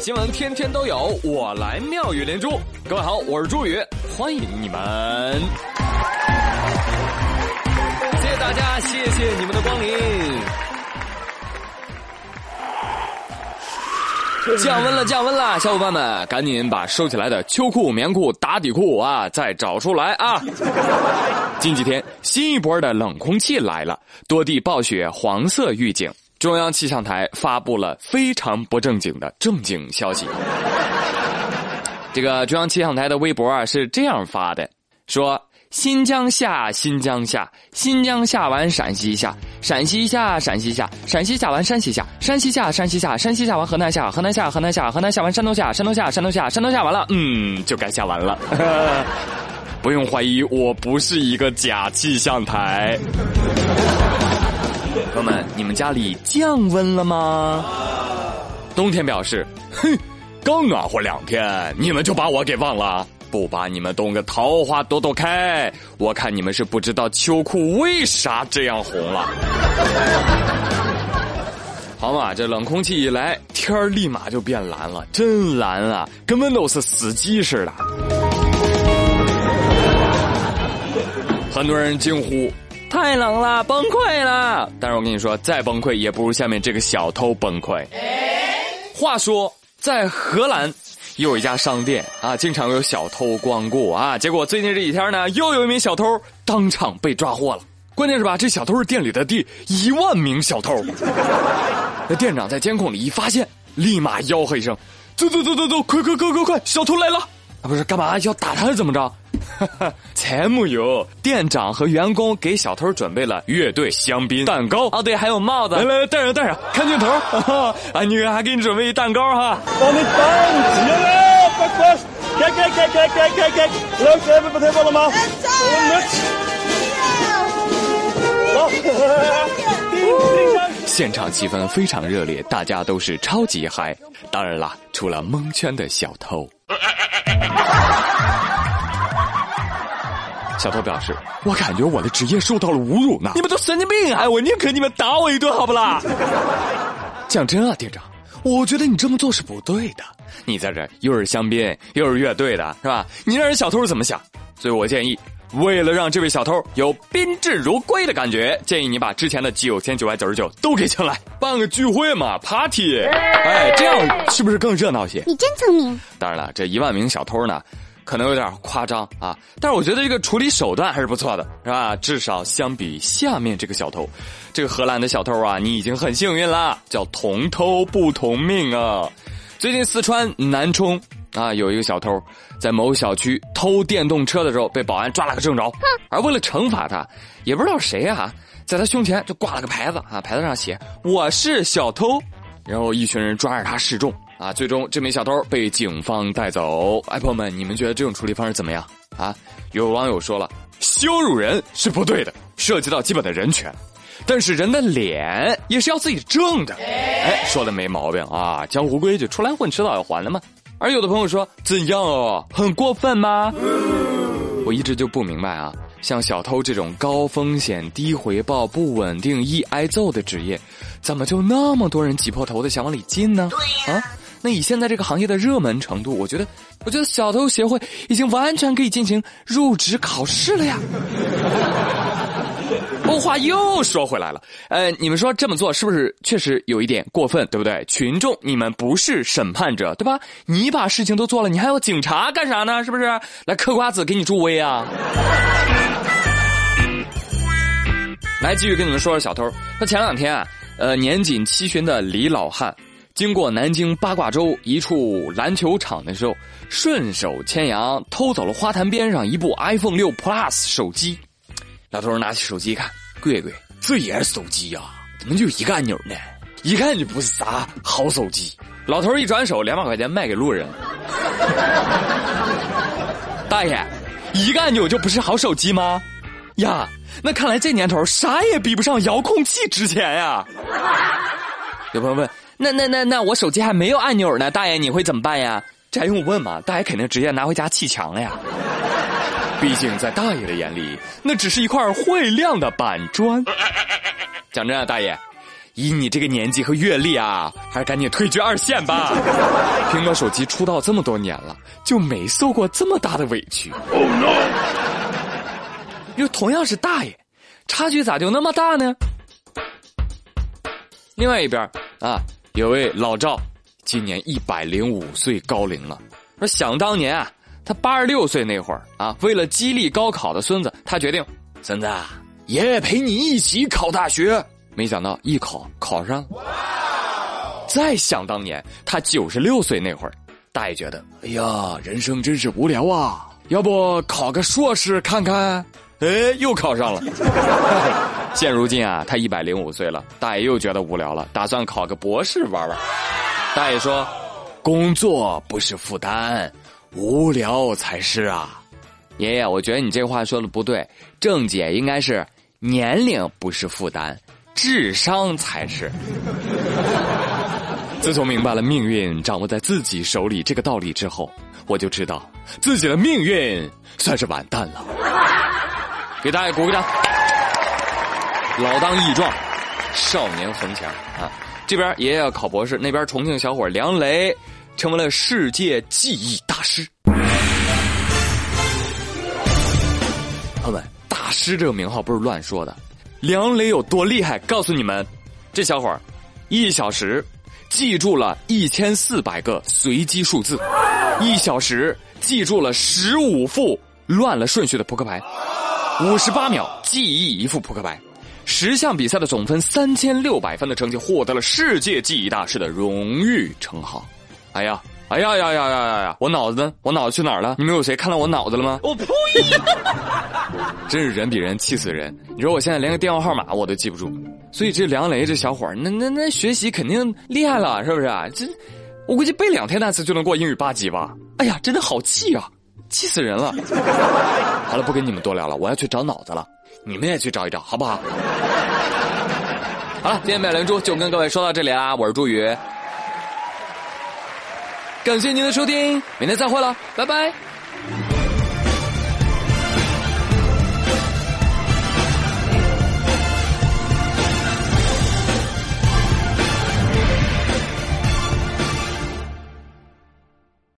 新闻天天都有，我来妙语连珠。各位好，我是朱宇，欢迎你们。谢谢大家，谢谢你们的光临。降温了，降温了，小伙伴们，赶紧把收起来的秋裤、棉裤、打底裤啊，再找出来啊！近几天，新一波的冷空气来了，多地暴雪黄色预警。中央气象台发布了非常不正经的正经消息。这个中央气象台的微博啊是这样发的：说新疆下，新疆下，新疆下完陕西下，陕西下，陕西下，陕西下完山西下，山西下，山西下，山西下完河南下，河南下，河南下，河南下完山东下，山东下，山东下，山东下完了，嗯，就该下完了。不用怀疑，我不是一个假气象台。朋友们，你们家里降温了吗？冬天表示，哼，刚暖和两天，你们就把我给忘了？不把你们冻个桃花朵朵开，我看你们是不知道秋裤为啥这样红了。好嘛，这冷空气一来，天儿立马就变蓝了，真蓝啊，根本都是死机似的。很多人惊呼。太冷了，崩溃了！但是我跟你说，再崩溃也不如下面这个小偷崩溃。话说，在荷兰有一家商店啊，经常有小偷光顾啊。结果最近这几天呢，又有一名小偷当场被抓获了。关键是吧，这小偷是店里的第一万名小偷。那店长在监控里一发现，立马吆喝一声：“走走走走走，快快快快快，小偷来了！”啊，不是干嘛要打他？怎么着？才木有！店长和员工给小偷准备了乐队、香槟、蛋糕。哦，对，还有帽子。来来，戴上戴上，看镜头。啊，女人还给你准备一蛋糕哈。帮你绑起来，快快，开开开开开开开，老师不太棒了吗？走。现场气氛非常热烈，大家都是超级嗨。当然啦，除了蒙圈的小偷。小偷表示：“我感觉我的职业受到了侮辱呢！你们都神经病啊！我宁可你们打我一顿，好不啦？”讲真啊，店长，我觉得你这么做是不对的。你在这又是香槟又是乐队的，是吧？你让人小偷怎么想？所以我建议，为了让这位小偷有宾至如归的感觉，建议你把之前的九千九百九十九都给请来，办个聚会嘛，party。哎，这样是不是更热闹些？你真聪明。当然了，这一万名小偷呢？可能有点夸张啊，但是我觉得这个处理手段还是不错的，是吧？至少相比下面这个小偷，这个荷兰的小偷啊，你已经很幸运了，叫同偷不同命啊。最近四川南充啊，有一个小偷在某小区偷电动车的时候，被保安抓了个正着。而为了惩罚他，也不知道谁啊，在他胸前就挂了个牌子啊，牌子上写“我是小偷”，然后一群人抓着他示众。啊！最终这名小偷被警方带走。哎，朋友们，你们觉得这种处理方式怎么样？啊，有网友说了，羞辱人是不对的，涉及到基本的人权。但是人的脸也是要自己挣的。哎，说的没毛病啊！江湖规矩，出来混迟早要还的嘛。而有的朋友说，怎样哦？很过分吗？我一直就不明白啊，像小偷这种高风险、低回报、不稳定、易挨揍的职业，怎么就那么多人挤破头的想往里进呢？啊？那以现在这个行业的热门程度，我觉得，我觉得小偷协会已经完全可以进行入职考试了呀。不 话又说回来了，呃，你们说这么做是不是确实有一点过分，对不对？群众，你们不是审判者，对吧？你把事情都做了，你还要警察干啥呢？是不是？来嗑瓜子给你助威啊！来，继续跟你们说说小偷。那前两天啊，呃，年仅七旬的李老汉。经过南京八卦洲一处篮球场的时候，顺手牵羊偷走了花坛边上一部 iPhone 六 Plus 手机。老头拿起手机一看，贵贵，这也是手机呀？怎么就一个按钮呢？一看就不是啥好手机。老头一转手，两百块钱卖给路人。大爷，一个按钮就不是好手机吗？呀，那看来这年头啥也比不上遥控器值钱呀。有朋友问。那那那那我手机还没有按钮呢，大爷你会怎么办呀？这还用问吗？大爷肯定直接拿回家砌墙了呀。毕竟在大爷的眼里，那只是一块会亮的板砖。讲真啊，大爷，以你这个年纪和阅历啊，还是赶紧退居二线吧。苹果手机出道这么多年了，就没受过这么大的委屈。Oh no！又同样是大爷，差距咋就那么大呢？另外一边啊，有位老赵，今年一百零五岁高龄了。说想当年啊，他八十六岁那会儿啊，为了激励高考的孙子，他决定，孙子，爷爷陪你一起考大学。没想到一考考上了。再想当年，他九十六岁那会儿，大爷觉得，哎呀，人生真是无聊啊，要不考个硕士看看？哎，又考上了。现如今啊，他一百零五岁了，大爷又觉得无聊了，打算考个博士玩玩。大爷说：“工作不是负担，无聊才是啊。”爷爷，我觉得你这话说的不对，正解应该是年龄不是负担。智商才是。自从明白了命运掌握在自己手里这个道理之后，我就知道自己的命运算是完蛋了。给大家鼓个掌。老当益壮，少年恒强啊！这边爷爷要考博士，那边重庆小伙梁雷成为了世界记忆大师。朋友们，大师这个名号不是乱说的。梁雷有多厉害？告诉你们，这小伙儿一小时记住了一千四百个随机数字，一小时记住了十五副乱了顺序的扑克牌，五十八秒记忆一副扑克牌，十项比赛的总分三千六百分的成绩，获得了世界记忆大师的荣誉称号。哎呀！哎呀呀呀呀呀呀！我脑子呢？我脑子去哪儿了？你们有谁看到我脑子了吗？我呸！真是人比人气死人！你说我现在连个电话号码我都记不住，所以这梁雷这小伙儿，那那那学习肯定厉害了，是不是？啊这我估计背两天单词就能过英语八级吧？哎呀，真的好气啊！气死人了！好了，不跟你们多聊了，我要去找脑子了。你们也去找一找，好不好？好了，今天美灵珠就跟各位说到这里啦，我是朱宇。感谢您的收听，明天再会了，拜拜。